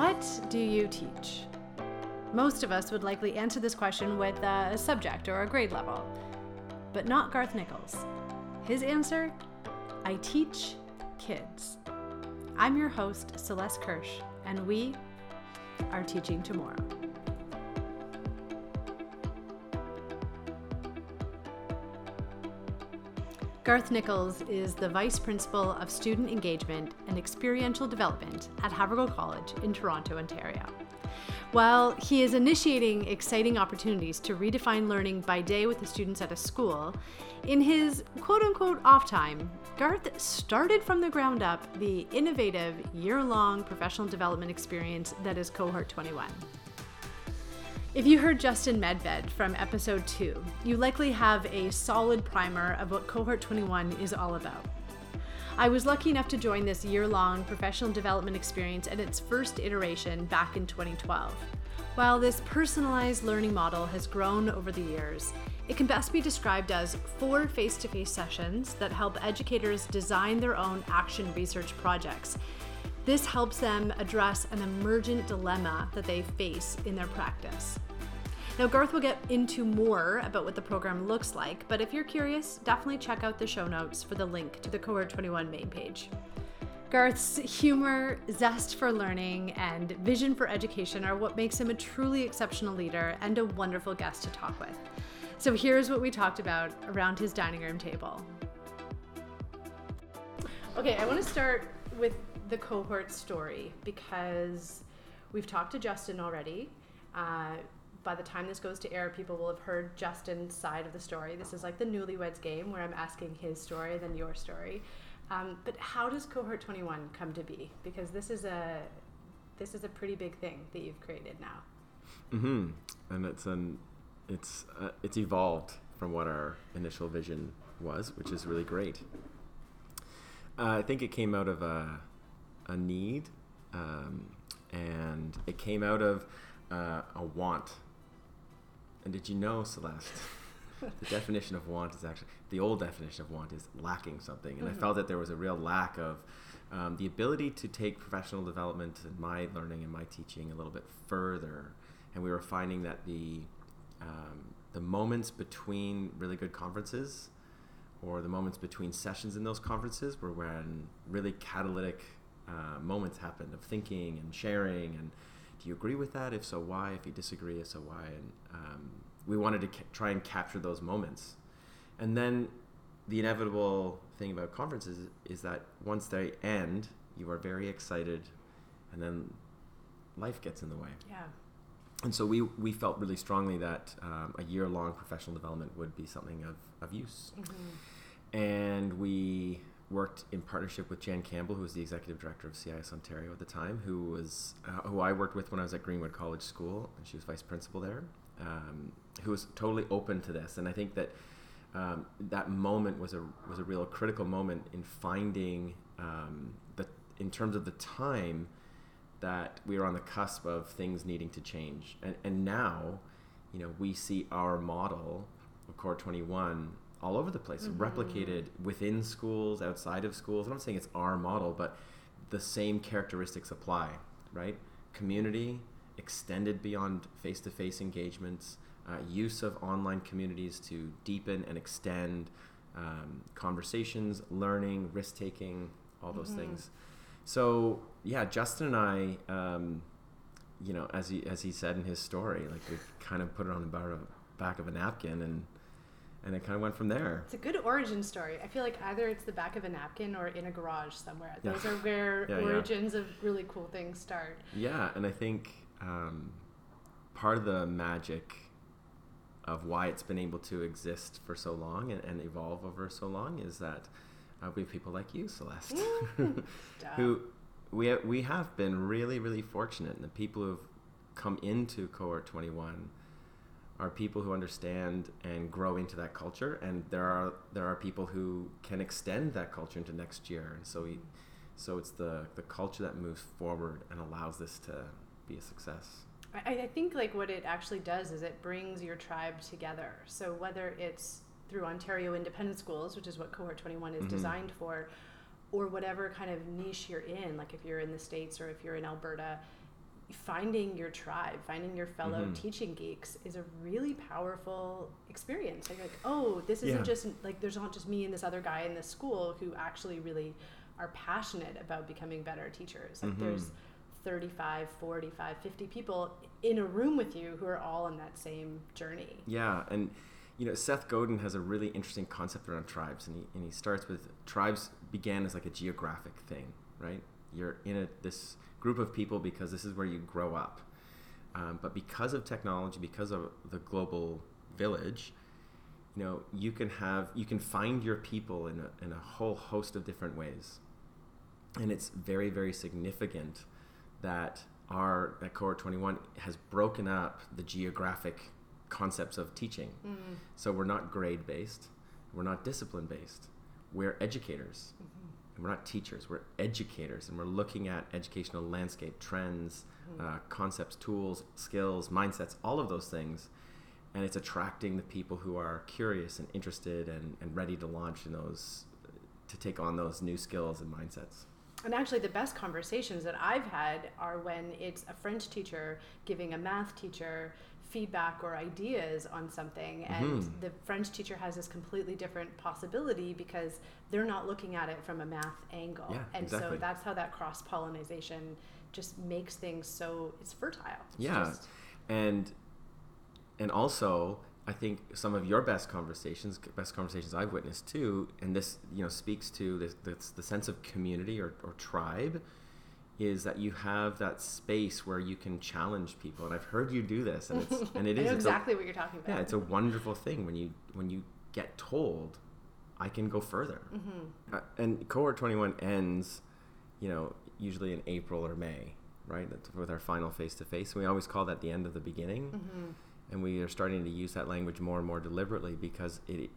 What do you teach? Most of us would likely answer this question with a subject or a grade level, but not Garth Nichols. His answer I teach kids. I'm your host, Celeste Kirsch, and we are teaching tomorrow. Garth Nichols is the Vice Principal of Student Engagement and Experiential Development at Havergal College in Toronto, Ontario. While he is initiating exciting opportunities to redefine learning by day with the students at a school, in his quote unquote off time, Garth started from the ground up the innovative year long professional development experience that is Cohort 21. If you heard Justin Medved from episode 2, you likely have a solid primer of what Cohort 21 is all about. I was lucky enough to join this year long professional development experience at its first iteration back in 2012. While this personalized learning model has grown over the years, it can best be described as four face to face sessions that help educators design their own action research projects. This helps them address an emergent dilemma that they face in their practice. Now, Garth will get into more about what the program looks like, but if you're curious, definitely check out the show notes for the link to the Cohort 21 main page. Garth's humor, zest for learning, and vision for education are what makes him a truly exceptional leader and a wonderful guest to talk with. So here's what we talked about around his dining room table. Okay, I want to start with the cohort story because we've talked to Justin already. Uh, by the time this goes to air, people will have heard Justin's side of the story. This is like the newlyweds game where I'm asking his story, then your story. Um, but how does cohort 21 come to be? Because this is a this is a pretty big thing that you've created now. Mm-hmm. And it's an it's uh, it's evolved from what our initial vision was, which is really great. Uh, I think it came out of a a need, um, and it came out of uh, a want. And did you know, Celeste? the definition of want is actually the old definition of want is lacking something, and mm-hmm. I felt that there was a real lack of um, the ability to take professional development and my learning and my teaching a little bit further. And we were finding that the um, the moments between really good conferences or the moments between sessions in those conferences were when really catalytic uh, moments happened of thinking and sharing and do you agree with that? If so why? If you disagree if so why? And um, we wanted to ca- try and capture those moments. And then the inevitable thing about conferences is, is that once they end you are very excited and then life gets in the way. Yeah. And so we, we felt really strongly that um, a year long professional development would be something of, of use. Mm-hmm. And we worked in partnership with Jan Campbell, who was the executive director of CIS Ontario at the time, who was uh, who I worked with when I was at Greenwood College School, and she was vice principal there, um, who was totally open to this. And I think that um, that moment was a was a real critical moment in finding um, the in terms of the time that we are on the cusp of things needing to change. And, and now, you know, we see our model of Cohort 21 all over the place, mm-hmm. replicated within schools, outside of schools. I'm not saying it's our model, but the same characteristics apply, right? Community, extended beyond face to face engagements, uh, use of online communities to deepen and extend um, conversations, learning, risk taking, all those mm-hmm. things. So yeah, Justin and I, um, you know, as he as he said in his story, like we kind of put it on the back of a napkin and and it kind of went from there. It's a good origin story. I feel like either it's the back of a napkin or in a garage somewhere. Those are where yeah, origins yeah. of really cool things start. Yeah, and I think um, part of the magic of why it's been able to exist for so long and, and evolve over so long is that uh, we have people like you, Celeste, who we have, we have been really really fortunate, and the people who've come into cohort 21 are people who understand and grow into that culture, and there are there are people who can extend that culture into next year, and so we. So it's the, the culture that moves forward and allows this to be a success. I, I think like what it actually does is it brings your tribe together. So whether it's through Ontario Independent Schools, which is what Cohort 21 is mm-hmm. designed for, or whatever kind of niche you're in, like if you're in the States or if you're in Alberta, finding your tribe, finding your fellow Mhm. teaching geeks is a really powerful experience. Like, like, oh, this isn't Yeah. just like there's not just me and this other guy in this school who actually really are passionate about becoming better teachers. Like Mhm. there's 35, 45, 50 people in a room with you who are all on that same journey. Yeah, and you know Seth Godin has a really interesting concept around tribes, and he and he starts with tribes began as like a geographic thing, right? You're in a this group of people because this is where you grow up, um, but because of technology, because of the global village, you know you can have you can find your people in a in a whole host of different ways, and it's very very significant that our that cohort 21 has broken up the geographic concepts of teaching. Mm. so we're not grade based we're not discipline based we're educators and we're not teachers we're educators and we're looking at educational landscape trends uh, concepts tools skills mindsets all of those things. And it's attracting the people who are curious and interested and, and ready to launch in those to take on those new skills and mindsets. And actually, the best conversations that I've had are when it's a French teacher giving a math teacher feedback or ideas on something, and Mhm. the French teacher has this completely different possibility because they're not looking at it from a math angle. Yeah, and so that's how that cross pollination just makes things so it's fertile. It's Yeah. just- and and also I think some of your best conversations, best conversations I've witnessed too, and this you know speaks to this, this the sense of community or, or tribe, is that you have that space where you can challenge people, and I've heard you do this, and it's and it I is know it's a- exactly what you're talking about. yeah, it's a wonderful thing when you when you get told, I can go further. hmm Uh, and cohort 21 ends, you know, usually in April or May, right? That's with our final face to face. We always call that the end of the beginning hmm and we are starting to use that language more and more deliberately because it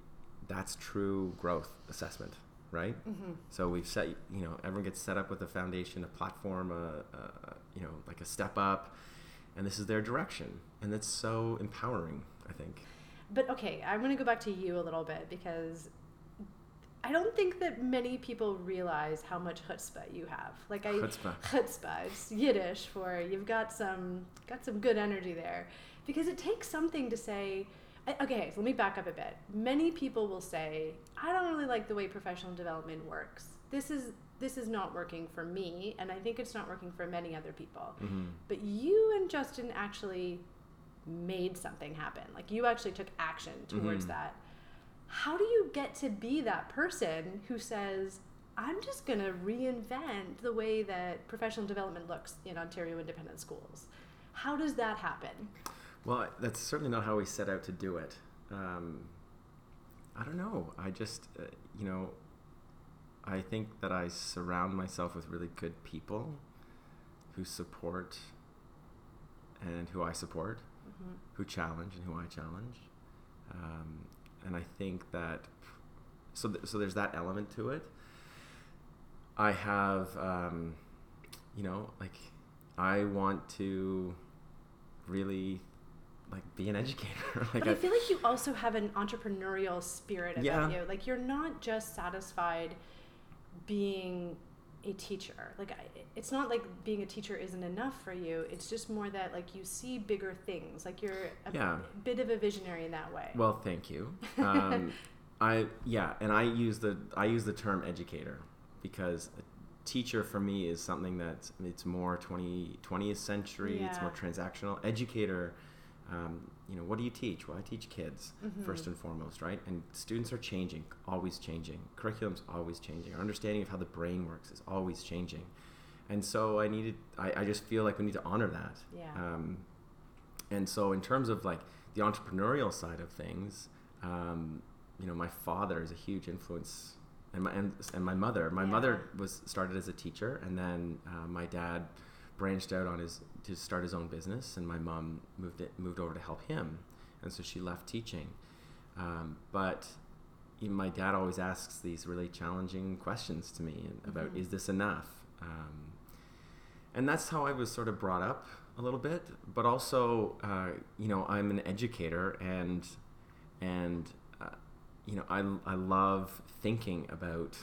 that's true growth assessment right hmm so we've set you know everyone gets set up with a foundation a platform a, a you know like a step up and this is their direction and that's so empowering i think But okay, I'm going to go back to you a little bit because I don't think that many people realize how much chutzpah you have. Like I Chutzpah. chutzpah, it's Yiddish for you've got some got some good energy there, because it takes something to say. Okay, so let me back up a bit. Many people will say, "I don't really like the way professional development works. This is this is not working for me, and I think it's not working for many other people." mm-hmm. But you and Justin actually made something happen. Like you actually took action towards Mhm. that. How do you get to be that person who says, I'm just going to reinvent the way that professional development looks in Ontario independent schools? How does that happen? Well that's certainly not how we set out to do it um, i don't know i just uh, you know i think that i surround myself with really good people who support and who i support Mhm. who challenge and who I challenge. Um, and I think that so th- so there's that element to it. I have um, you know like I want to really like be an educator. like but I feel like you also have an entrepreneurial spirit about Yeah. you. Like you're not just satisfied being a teacher. Like I, it's not like being a teacher isn't enough for you. It's just more that like you see bigger things. Like you're a Yeah. bit of a visionary in that way. Well, thank you. Um, I yeah, and I use the I use the term educator because teacher for me is something that it's more 20, 20th century. It's more transactional. Educator, um, you know, what do you teach? Well, I teach kids Mhm. first and foremost, right? And students are changing, always changing. Curriculum's always changing. Our understanding of how the brain works is always changing. And so I needed, I, I just feel like we need to honor that. Yeah. Um, and so in terms of like the entrepreneurial side of things, um, you know, my father is a huge influence, and my and, and my mother. My Yeah. mother was started as a teacher, and then uh, my dad branched out on his to start his own business, and my mom moved it moved over to help him, and so she left teaching. Um, but my dad always asks these really challenging questions to me about Mhm. is this enough, um, and that's how I was sort of brought up a little bit. But also, uh, you know, I'm an educator, and and uh, you know, I I love thinking about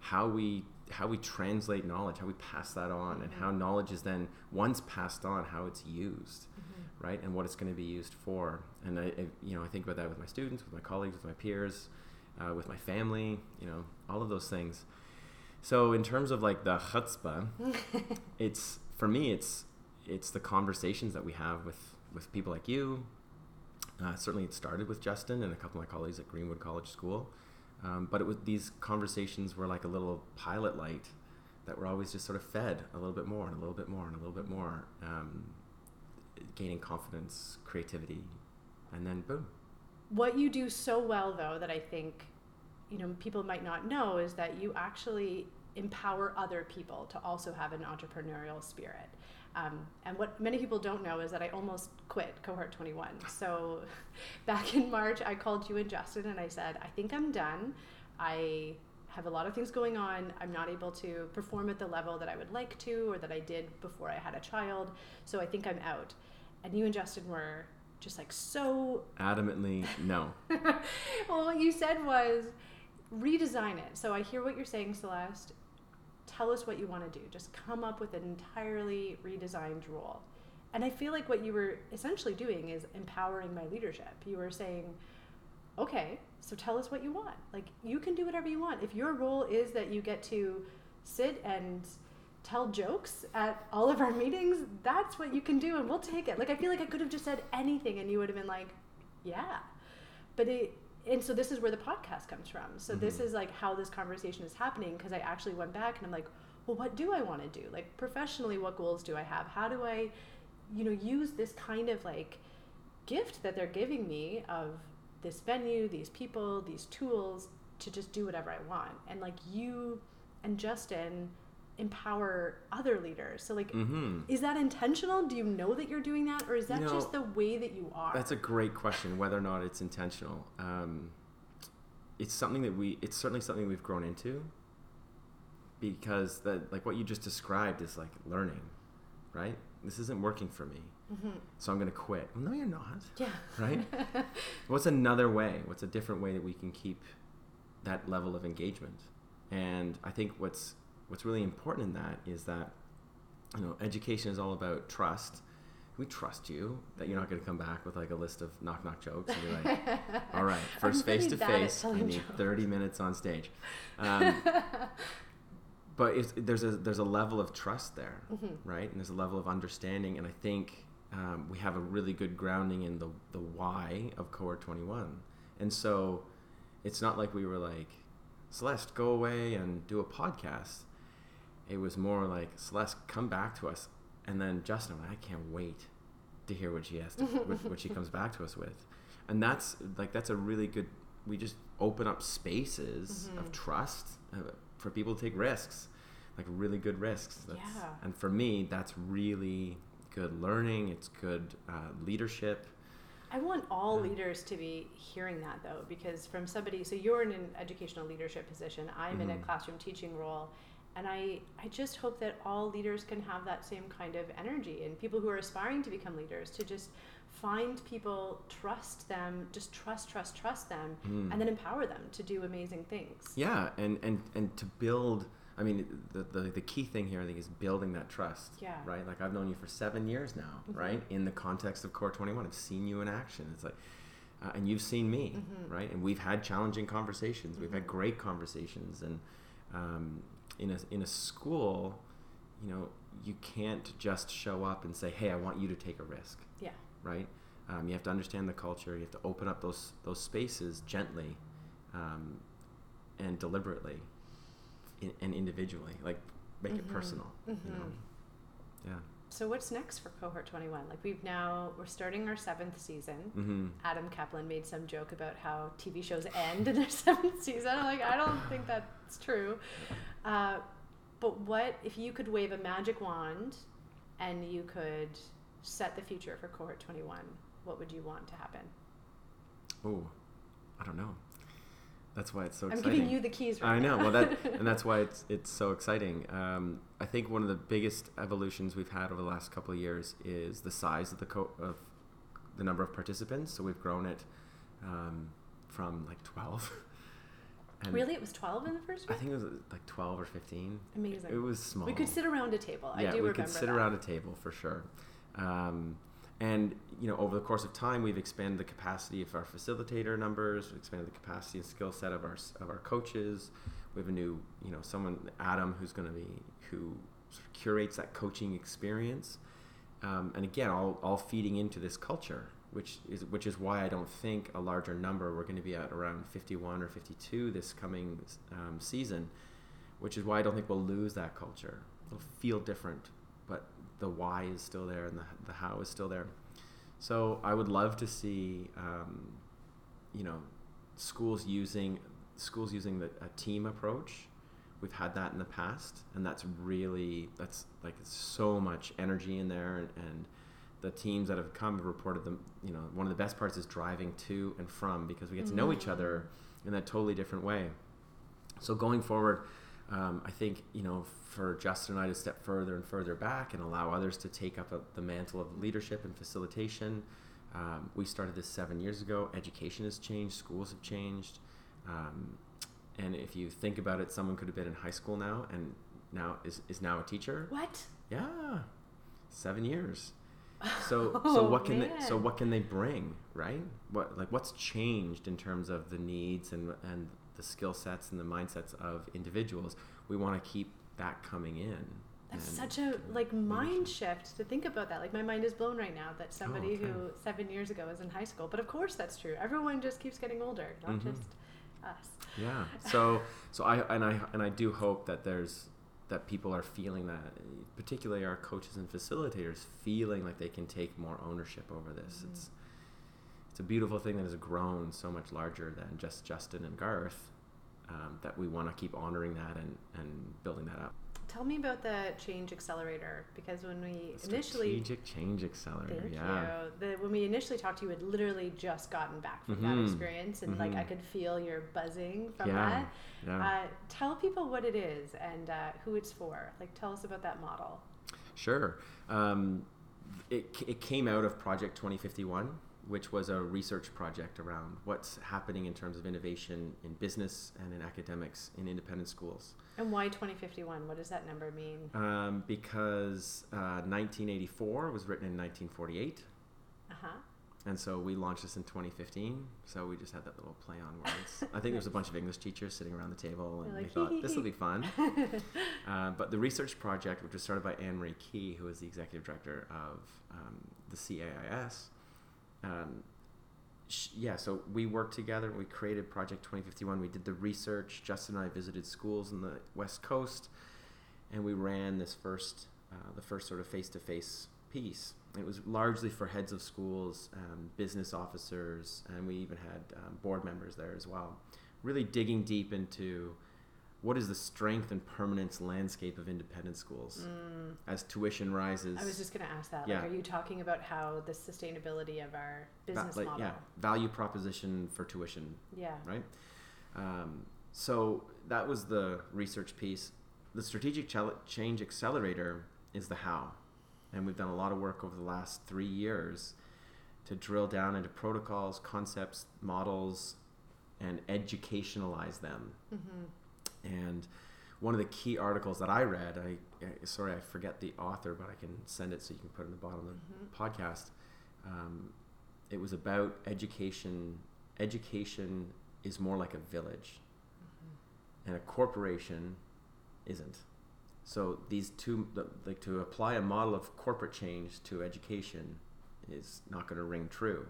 how we how we translate knowledge, how we pass that on, mm-hmm. and how knowledge is then once passed on, how it's used, mm-hmm. right, and what it's going to be used for. And I, I, you know, I think about that with my students, with my colleagues, with my peers, uh, with my family, you know, all of those things. So in terms of like the chutzpah, it's for me, it's it's the conversations that we have with with people like you. Uh, certainly, it started with Justin and a couple of my colleagues at Greenwood College School. Um, but it was these conversations were like a little pilot light that were always just sort of fed a little bit more and a little bit more and a little bit more, um, gaining confidence, creativity, and then boom. What you do so well, though, that I think you know people might not know is that you actually empower other people to also have an entrepreneurial spirit. Um, and what many people don't know is that I almost quit cohort 21. So back in March, I called you and Justin and I said, I think I'm done. I have a lot of things going on. I'm not able to perform at the level that I would like to or that I did before I had a child. So I think I'm out. And you and Justin were just like so adamantly no. well, what you said was redesign it. So I hear what you're saying, Celeste tell us what you want to do. Just come up with an entirely redesigned role. And I feel like what you were essentially doing is empowering my leadership. You were saying, okay, so tell us what you want. Like, you can do whatever you want. If your role is that you get to sit and tell jokes at all of our meetings, that's what you can do, and we'll take it. Like, I feel like I could have just said anything, and you would have been like, yeah. But it, and so this is where the podcast comes from. So mm-hmm. this is like how this conversation is happening because I actually went back and I'm like, well, what do I want to do? Like professionally, what goals do I have? How do I, you know, use this kind of like gift that they're giving me of this venue, these people, these tools to just do whatever I want. And like you and Justin empower other leaders. So like mm-hmm. is that intentional? Do you know that you're doing that or is that you know, just the way that you are? That's a great question whether or not it's intentional. Um, it's something that we it's certainly something we've grown into because that like what you just described is like learning, right? This isn't working for me. Mm-hmm. So I'm going to quit. Well, no, you're not. Yeah. Right? What's another way? What's a different way that we can keep that level of engagement? And I think what's what's really important in that is that you know education is all about trust. We trust you that you're not going to come back with like a list of knock knock jokes and be like all right first face to face i need 30 minutes on stage. Um, but there's a there's a level of trust there mm-hmm. right? And there's a level of understanding and i think um, we have a really good grounding in the the why of cohort 21 and so it's not like we were like celeste go away and do a podcast it was more like Celeste, come back to us, and then Justin, I can't wait to hear what she has to, what, what she comes back to us with, and that's like that's a really good. We just open up spaces mm-hmm. of trust uh, for people to take risks, like really good risks. That's, yeah. And for me, that's really good learning. It's good uh, leadership. I want all leaders to be hearing that though, because from somebody, so you're in an educational leadership position, I'm mm-hmm. in a mm-hmm. classroom teaching role, and I, I just hope that all leaders can have that same kind of energy and people who are aspiring to become leaders to just find people trust them just trust trust trust them mm. and then empower them to do amazing things yeah and and and to build i mean the, the, the key thing here i think is building that trust yeah right like i've known you for seven years now mm-hmm. right in the context of Cohort 21 i've seen you in action it's like uh, and you've seen me mm-hmm. right and we've had challenging conversations mm-hmm. we've had mm-hmm. great conversations and um, in a in a school, you know, you can't just show up and say, "Hey, I want you to take a risk." Yeah. Right. Um, you have to understand the culture. You have to open up those those spaces gently, um, and deliberately, in, and individually. Like make mm-hmm. it personal. Mm-hmm. You know? Yeah. So what's next for cohort 21? Like we've now we're starting our seventh season. Mm-hmm. Adam Kaplan made some joke about how TV shows end in their seventh season. I'm like, I don't think that's true. Uh, but what if you could wave a magic wand and you could set the future for cohort 21? What would you want to happen? Oh, I don't know. That's why it's so I'm exciting. I'm giving you the keys right I know. Well, that and that's why it's it's so exciting. Um, I think one of the biggest evolutions we've had over the last couple of years is the size of the co- of the number of participants. So we've grown it um, from like 12 And Really, it was twelve in the first I think it was like 12 or 15. Amazing. It was small. we could sit around a table. I yeah, do we could sit that. around a table for sure. Um, and you know, over the course of time, we've expanded the capacity of our facilitator numbers. We've expanded the capacity and skill set of our of our coaches. We have a new, you know, someone Adam who's going to be who sort of curates that coaching experience. Um, and again, all, all feeding into this culture, which is which is why I don't think a larger number. We're going to be at around 51 or 52 this coming um, season, which is why I don't think we'll lose that culture. It'll feel different, but the why is still there and the, the how is still there. So I would love to see, um, you know, schools using schools using the, a team approach. We've had that in the past, and that's really that's like so much energy in there, and, and the teams that have come have reported them. You know, one of the best parts is driving to and from because we get to know each other in that totally different way. So going forward, um, I think you know for Justin and I to step further and further back and allow others to take up a, the mantle of leadership and facilitation. Um, we started this seven years ago. Education has changed. Schools have changed. Um, and if you think about it, someone could have been in high school now and now is, is now a teacher. What? Yeah, seven years. So so Oh, what can they, so what can they bring, right? What like what's changed in terms of the needs and and the skill sets and the mindsets of individuals? We want to keep that coming in. That's such a like mind shift to think about that. Like my mind is blown right now that somebody Oh, okay. who seven years ago was in high school. But of course that's true. Everyone just keeps getting older, not Mhm. just us. Yeah. So so I and I and I do hope that there's that people are feeling that, particularly our coaches and facilitators, feeling like they can take more ownership over this. Mhm. It's it's a beautiful thing that has grown so much larger than just Justin and Garth. Um, that we want to keep honoring that and, and building that up. Tell me about the change accelerator because when we initially Strategic change accelerator. Thank yeah. you. The, when we initially talked, to you had literally just gotten back from that Mhm. experience, and like I Mhm. could feel your buzzing from Yeah. that. Yeah. Uh, tell people what it is and uh, who it's for. Like, tell us about that model. Sure. Um, it, it came out of Project 2051, which was a research project around what's happening in terms of innovation in business and in academics in independent schools. And why 2051? What does that number mean? Um, because uh, 1984 was written in 1948. Uh huh. And so we launched this in 2015. So we just had that little play on words. I think there was a bunch of English teachers sitting around the table, and They're we thought this will be fun. Uh, but the research project, which was started by Anne Marie Kee, who is the executive director of um, the CAIS, um, sh- yeah, so we worked together. We created Project 2051. We did the research. Justin and I visited schools in the West Coast, and we ran this first, uh, the first sort of face-to-face piece. It was largely for heads of schools, um, business officers, and we even had um, board members there as well. Really digging deep into what is the strength and permanence landscape of independent schools Mm, as tuition rises. I was just going to ask that. Yeah. Like, are you talking about how the sustainability of our va- business like, model? yeah, value proposition for tuition, Yeah. right? Um, so that was the research piece. The strategic chal- change accelerator is the how, and we've done a lot of work over the last three years to drill down into protocols, concepts, models, and educationalize them. Mm-hmm. And one of the key articles that I read, I, I sorry I forget the author, but I can send it so you can put it in the bottom of the Mm-hmm. podcast. Um, it was about education. Education is more like a village, and a corporation isn't. So these two, the- like to apply a model of corporate change to education, is not going to ring true.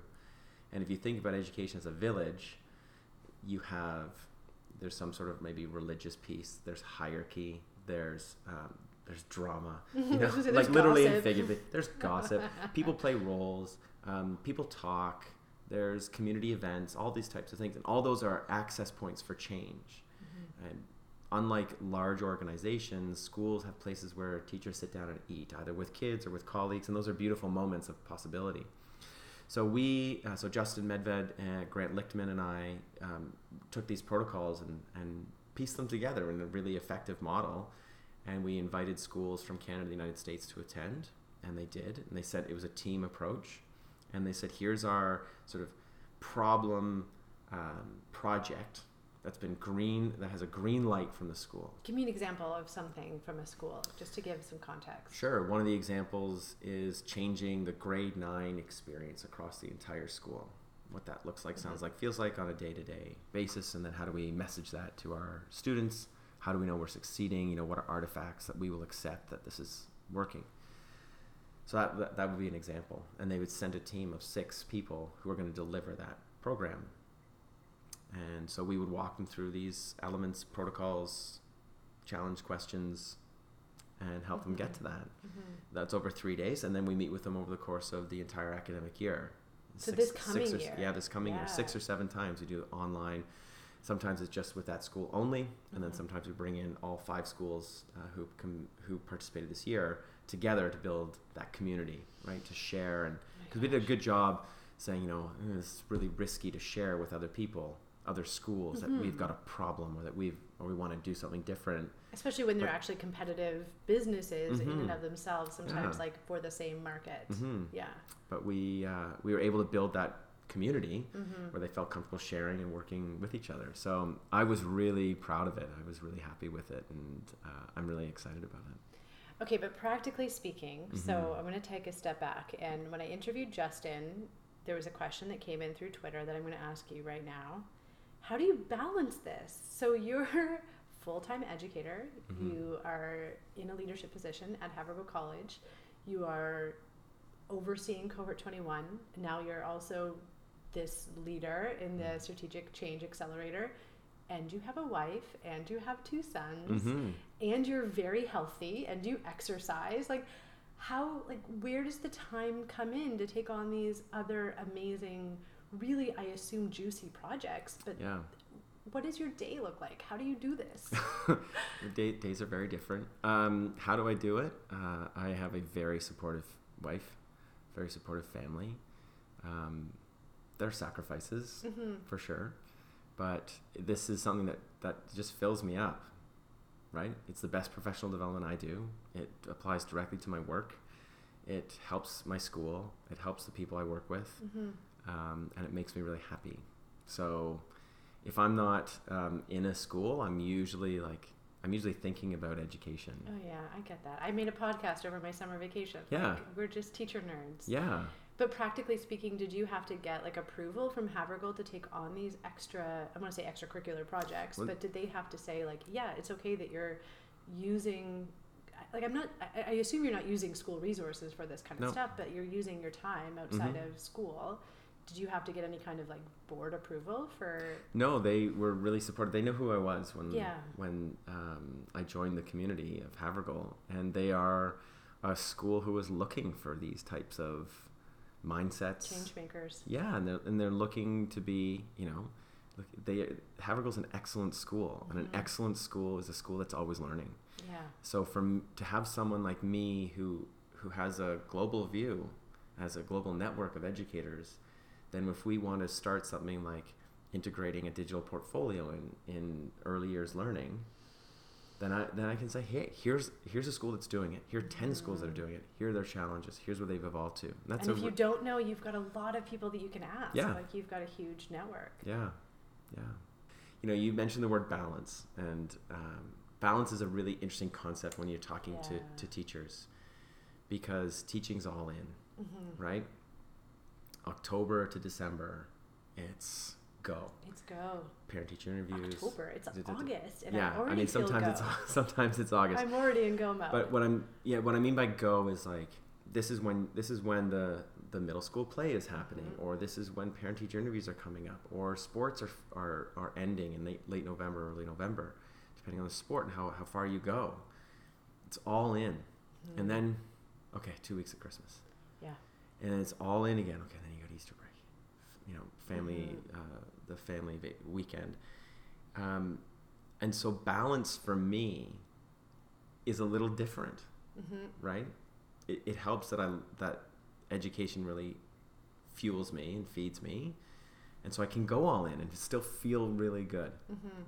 And if you think about education as a village, you have there's some sort of maybe religious piece. There's hierarchy. There's um, there's drama. You know, like literally and figuratively. There's gossip. people play roles. Um, people talk. There's community events. All these types of things, and all those are access points for change. And unlike large organizations, schools have places where teachers sit down and eat, either with kids or with colleagues, and those are beautiful moments of possibility. So we, uh, so Justin Medved, and Grant Lichtman, and I um, took these protocols and, and pieced them together in a really effective model. And we invited schools from Canada, and the United States, to attend, and they did. And they said it was a team approach, and they said, here's our sort of problem um, project that's been green, that has a green light from the school. Give me an example of something from a school, just to give some context. Sure. One of the examples is changing the grade nine experience across the entire school. What that looks like, sounds mm-hmm. like, feels like on a day to day basis. And then how do we message that to our students? How do we know we're succeeding? You know, what are artifacts that we will accept that this is working? So that, that would be an example. And they would send a team of six people who are going to deliver that program. And so we would walk them through these elements, protocols, challenge questions, and help them get to that. That's over three days, and then we meet with them over the course of the entire academic year. So this coming or, year. yeah, this coming year, six or seven times we do it online. Sometimes it's just with that school only, and then sometimes we bring in all five schools uh, who com- who participated this year together to build that community, right? To share and because we did a good job saying, you know, "Eh, it's really risky to share with other people, other schools that we've got a problem or that we've or we want to do something different. Especially when they're But- actually competitive businesses in and Mhm. of themselves, sometimes Yeah. like for the same market. Mhm. Yeah. But we uh, we were able to build that community Mm-hmm. where they felt comfortable sharing and working with each other. So um, I was really proud of it. I was really happy with it, and uh, I'm really excited about it. Okay, but practically speaking, so Mhm. I'm going to take a step back. And when I interviewed Justin, there was a question that came in through Twitter that I'm going to ask you right now. How do you balance this? So you're full-time educator. Mhm. You are in a leadership position at Havergal College. You are overseeing cohort 21. Now you're also this leader in the strategic change accelerator and you have a wife and you have two sons Mhm. and you're very healthy and you exercise like how like where does the time come in to take on these other amazing really i assume juicy projects but Yeah. what does your day look like how do you do this day, days are very different. Um, how do I do it? Uh, I have a very supportive wife, very supportive family. Um, there are sacrifices hmm for sure, but this is something that, that just fills me up, right? It's the best professional development I do. It applies directly to my work. It helps my school. It helps the people I work with. hmm um, and it makes me really happy. So if I'm not um, in a school, I'm usually like I'm usually thinking about education. oh yeah i get that i made a podcast over my summer vacation Yeah. like, we're just teacher nerds Yeah, but practically speaking did you have to get like approval from havergal to take on these extra i want to say extracurricular projects Well- but did they have to say like yeah it's okay that you're using like i'm not i, assume you're not using school resources for this kind of No. stuff but you're using your time outside Mhm. of school did you have to get any kind of like board approval for no, they were really supportive. They knew who I was when Yeah. when um, I joined the community of Havergal, and they are a school who was looking for these types of mindsets. change makers Yeah, and they're and they're looking to be, you know, look, they Havergal's an excellent school, and an Mhm. excellent school is a school that's always learning. yeah So from to have someone like me who who has a global view, has a global network of educators, then if we want to start something like integrating a digital portfolio in, in early years learning, then I then I can say, hey, here's here's a school that's doing it. Here are 10 schools that are doing it. Here are their challenges. Here's where they've evolved to. And that's and if you don't know you've got a lot of people that you can ask Yeah. like you've got a huge network Yeah, yeah. You know, you mentioned the word balance, and um, balance is a really interesting concept when you're talking to, Yeah. to teachers because teaching's all in, hmm right? October to December, it's go. it's go Parent teacher interviews. october it's Da- da- da- august and yeah, I, already I mean sometimes go. it's sometimes it's August, i'm already in go mode but what I'm yeah what I mean by go is like this is when this is when the the middle school play is happening, Mhm. or this is when parent teacher interviews are coming up, or sports are are, are ending in late late November, early November, depending on the sport and how, how far you go. It's all in, Mhm. and then okay, two weeks of Christmas, and then it's all in again. Okay, then you got Easter break, you know, family Mhm. uh, the family weekend, um, and so balance for me is a little different hmm right? It, it helps that I that education really fuels me and feeds me, and so I can go all in and still feel really good. hmm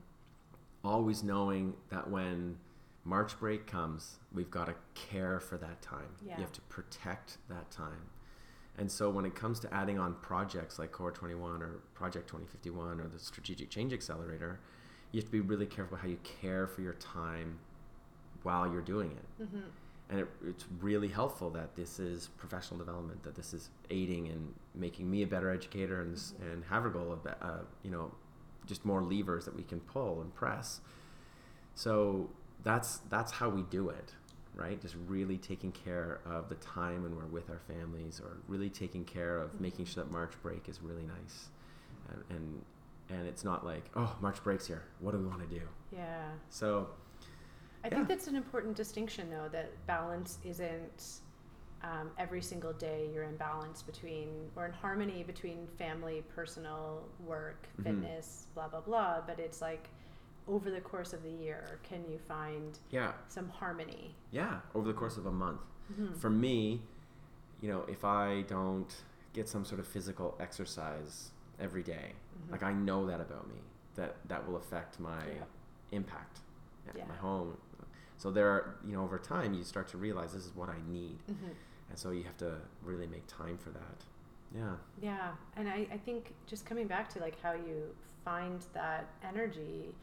Always knowing that when March break comes, we've got to care for that time. Yeah. You have to protect that time. And so when it comes to adding on projects like Cohort 21 or Project 2051 or the Strategic Change Accelerator, you have to be really careful how you care for your time while you're doing it. Mm-hmm. And it, it's really helpful that this is professional development, that this is aiding in making me a better educator and, Mm-hmm. and Havergal, a, uh, you know, just more levers that we can pull and press. So that's that's how we do it, right? Just really taking care of the time when we're with our families, or really taking care of making sure that March break is really nice, and and, and it's not like oh March break's here, what do we want to do? Yeah. So I Yeah. think that's an important distinction, though, that balance isn't um, every single day you're in balance between or in harmony between family, personal, work, Mhm. fitness, blah, blah, blah. But it's like over the course of the year, can you find yeah, some harmony? yeah, over the course of a month. Mhm. For me, you know, if I don't get some sort of physical exercise every day, Mhm. like I know that about me, that that will affect my Yeah. impact at Yeah. my home. So there are, you know, over time you start to realize this is what I need. Mhm. And so you have to really make time for that. Yeah. Yeah, and I, I think just coming back to like how you find that energy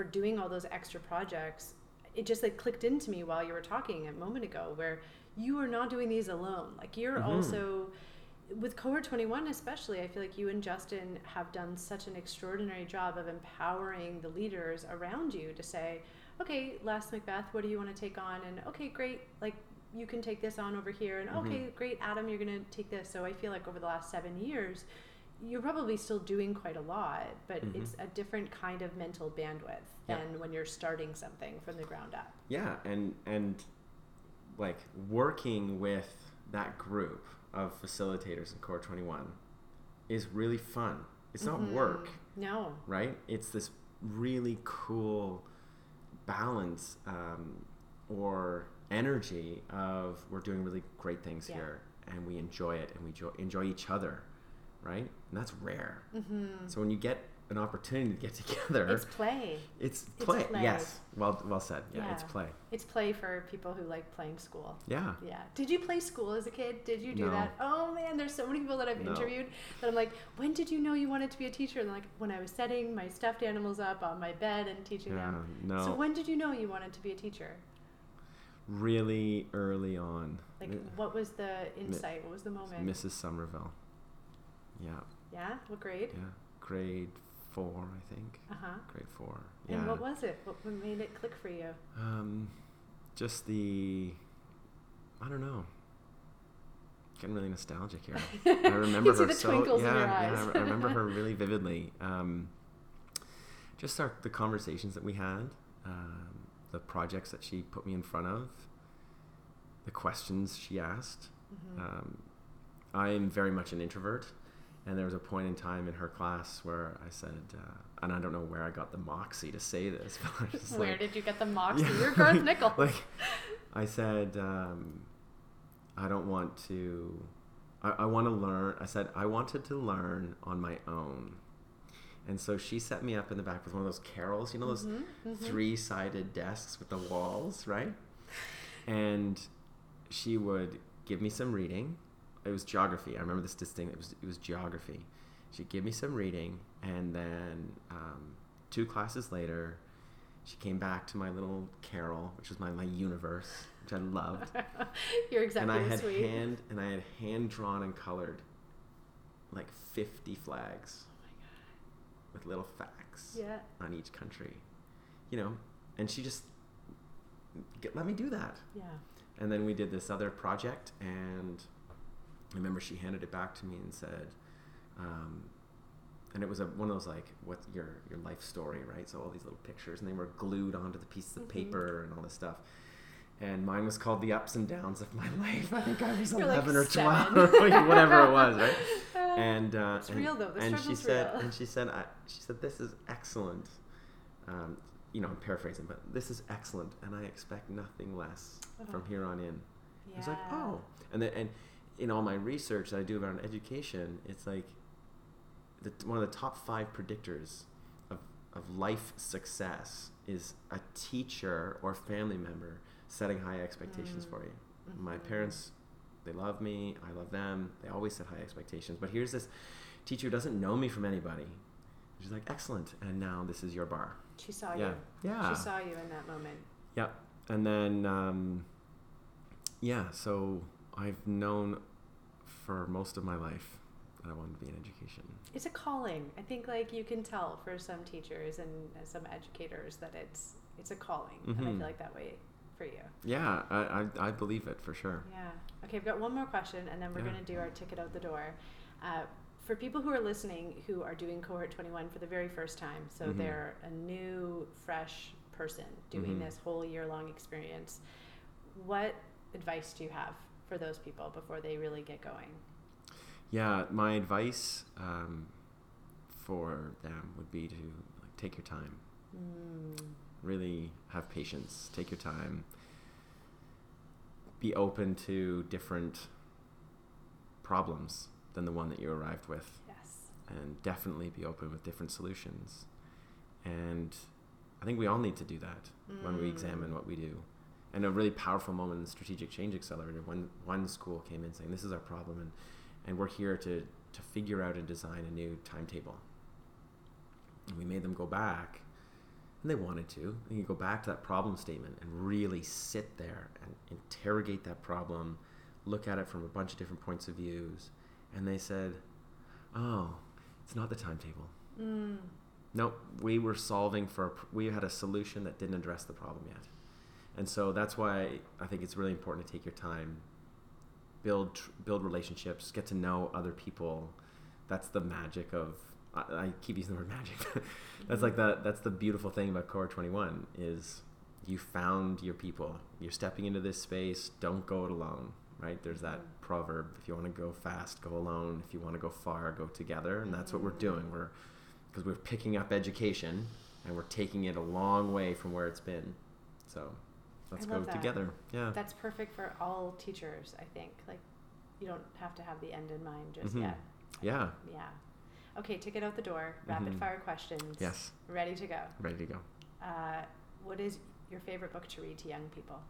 for doing all those extra projects, it just like clicked into me while you were talking a moment ago, where you are not doing these alone. Like you're Mhm. also with cohort 21 especially i feel like you and justin have done such an extraordinary job of empowering the leaders around you to say okay les macbeth what do you want to take on and okay great like you can take this on over here and Mhm. okay great adam you're going to take this so i feel like over the last seven years you're probably still doing quite a lot but Mhm. it's a different kind of mental bandwidth Yeah. than when you're starting something from the ground up Yeah, and and like working with that group of facilitators in Cohort 21 is really fun. It's not Mhm. work. no right? It's this really cool balance um, or energy of we're doing really great things Yeah. here and we enjoy it and we jo- enjoy each other, right? And that's rare. mm-hmm. So when you get an opportunity to get together, it's play it's it's play. play. Yes, well, well said. Yeah, it's play. It's play for people who like playing school. Yeah. Yeah. Did you play school as a kid? Did you do No. that? Oh man, there's so many people that I've No. interviewed that I'm like, when did you know you wanted to be a teacher? And like, when I was setting my stuffed animals up on my bed and teaching Yeah, them. no. So when did you know you wanted to be a teacher? really early on. Like, what was the insight? What was the moment? Mrs. Somerville. Yeah, yeah. What grade? yeah. Grade four, I think. Uh huh. Grade four. Yeah. And what was it? What made it click for you? Um, just the, I don't know. Getting really nostalgic here. I remember her so twinkles in yeah, yeah. I I remember her really vividly. Um, just our, the conversations that we had, um, the projects that she put me in front of, the questions she asked. Mhm. Um, I'm very much an introvert, and there was a point in time in her class where I said, uh, and I don't know where I got the moxie to say this, but just Where like, did you get the moxie? Yeah, You're Garth like- Nickel. like I said, um, I don't want to. I, I want to learn. I said I wanted to learn on my own, and so she set me up in the back with one of those carols. You know those Mhm, mhm. three-sided desks with the walls, right? And she would give me some reading. It was geography. I remember this distinct. It was it was geography. She'd give me some reading, and then um, two classes later, she came back to my little carol, which was my, my universe, which I loved. You're exactly and I had sweet. hand and I had hand drawn and colored like fifty flags with little facts Yeah. on each country, you know. And she just get, let me do that. Yeah. And then we did this other project, and I remember she handed it back to me and said, um, and it was a, one of those like, what's your your life story, right? So all these little pictures, and they were glued onto the pieces of Mhm. paper and all this stuff. And mine was called "The Ups and Downs of My Life." I think I was You're like eleven or twelve, or whatever it was, right? And uh, It's and, real, though. The and she struggle's said, real. and she said, I, she said, this is excellent. Um, you know, I'm paraphrasing, but this is excellent, and I expect nothing less from Uh-huh. here on in. yeah. I was like, oh, and then and in all my research that I do around education, it's like the, one of the top five predictors of, of life success is a teacher or family member setting high expectations Mm. for you. My Mhm. parents, they love me, I love them. They always set high expectations. But here's this teacher who doesn't know me from anybody. She's like, excellent, and now this is your bar. She saw yeah, you. yeah, She saw you in that moment. yeah. And then, um, yeah. So I've known for most of my life that I wanted to be in education. It's a calling. I think like you can tell for some teachers and some educators that it's it's a calling, and I Mhm. feel like that way for you. Yeah, I, I, I believe it for sure. Yeah. Okay, I've got one more question, and then we're Yeah. going to do our ticket out the door. Uh, for people who are listening who are doing cohort 21 for the very first time, so Mhm. they're a new, fresh person doing Mhm. this whole year long experience, what advice do you have for those people before they really get going? Yeah, my advice um, for them would be to like, take your time. Mm. Really have patience. Take your time. Be open to different problems than the one that you arrived with, Yes. and definitely be open with different solutions. And I think we all need to do that when we Mm. examine what we do. And a really powerful moment in Strategic Change Accelerator, when one school came in saying, "This is our problem," and and we're here to to figure out and design a new timetable. And we made them go back, and they wanted to. And you go back to that problem statement and really sit there and interrogate that problem, look at it from a bunch of different points of views, and they said, "Oh, it's not the timetable." Mm. Nope, we were solving for, a pr- we had a solution that didn't address the problem yet. And so that's why I think it's really important to take your time, build tr- build relationships, get to know other people. That's the magic of I, I keep using the word magic. that's like the that's the beautiful thing about Cohort 21 is you found your people. You're stepping into this space, don't go it alone, right? There's that Mhm. proverb, if you want to go fast, go alone. If you want to go far, go together. And that's what we're Mhm. doing. We're because we're picking up education and we're taking it a long way from where it's been. So let's go that. together. Yeah. That's perfect for all teachers, I think. Like, you don't have to have the end in mind just Mhm. yet. Yeah. Yeah. Okay, ticket out the door. Rapid Mhm. fire questions. Yes. Ready to go. Ready to go. Uh, what is your favorite book to read to young people?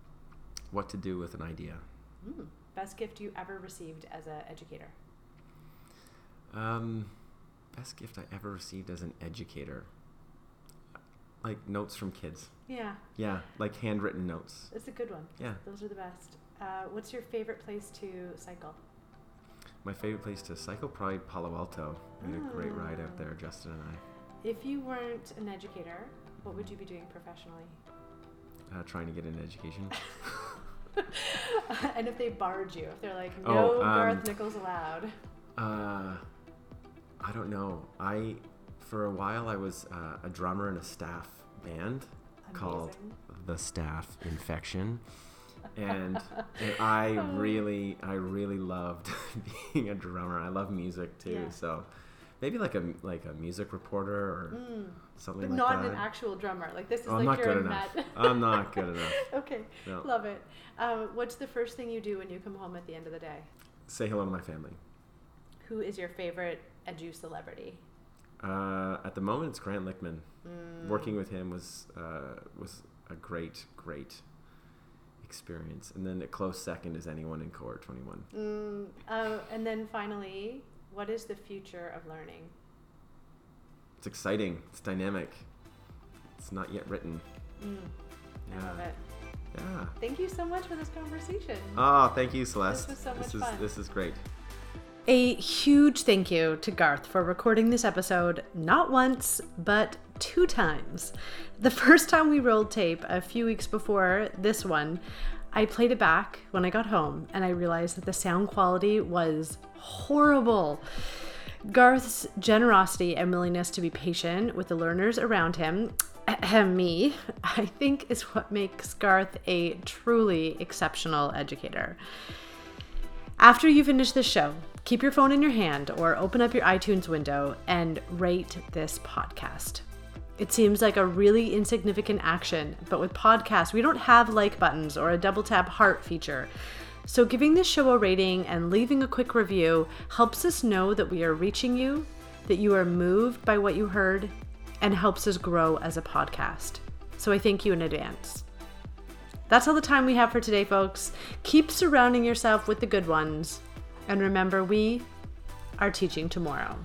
What to do with an idea? Mm. Best gift you ever received as an educator? Um, best gift I ever received as an educator. Like notes from kids. Yeah, Yeah, like handwritten notes. It's a good one. Yeah. Those are the best. Uh, what's your favorite place to cycle? My favorite place to cycle probably Palo Alto. We had a great ride out there, Justin and I. If you weren't an educator, what would you be doing professionally? Uh, trying to get an education. and if they barred you, if they're like, Oh, no um, Garth Nichols allowed. Uh, I don't know. I for a while I was uh, a drummer in a staff band called the Staff Infection, and and I really I really loved being a drummer. I love music too, Yeah. so maybe like a like a music reporter or Mm. something But like not that. Not an actual drummer. Like this is Oh, I'm like not you're good enough. Matt. I'm not good enough. okay, No. love it. Um, what's the first thing you do when you come home at the end of the day? Say hello to my family. Who is your favorite edu celebrity? Uh, at the moment, it's Grant Lichtman. Mm. Working with him was uh, was a great, great experience. And then a close second is anyone in cohort 21. Mm, uh, and then finally, what is the future of learning? It's exciting. It's dynamic. It's not yet written. Mm, I love it. Yeah. Thank you so much for this conversation. Oh, thank you, Celeste. was so much this is fun. this is great. A huge thank you to Garth for recording this episode not once, but two times. The first time we rolled tape a few weeks before this one, I played it back when I got home and I realized that the sound quality was horrible. Garth's generosity and willingness to be patient with the learners around him, me, I think is what makes Garth a truly exceptional educator. After you finish this show, keep your phone in your hand or open up your iTunes window and rate this podcast. It seems like a really insignificant action, but with podcasts, we don't have like buttons or a double tap heart feature. So, giving this show a rating and leaving a quick review helps us know that we are reaching you, that you are moved by what you heard, and helps us grow as a podcast. So, I thank you in advance. That's all the time we have for today, folks. Keep surrounding yourself with the good ones. And remember, we are teaching tomorrow.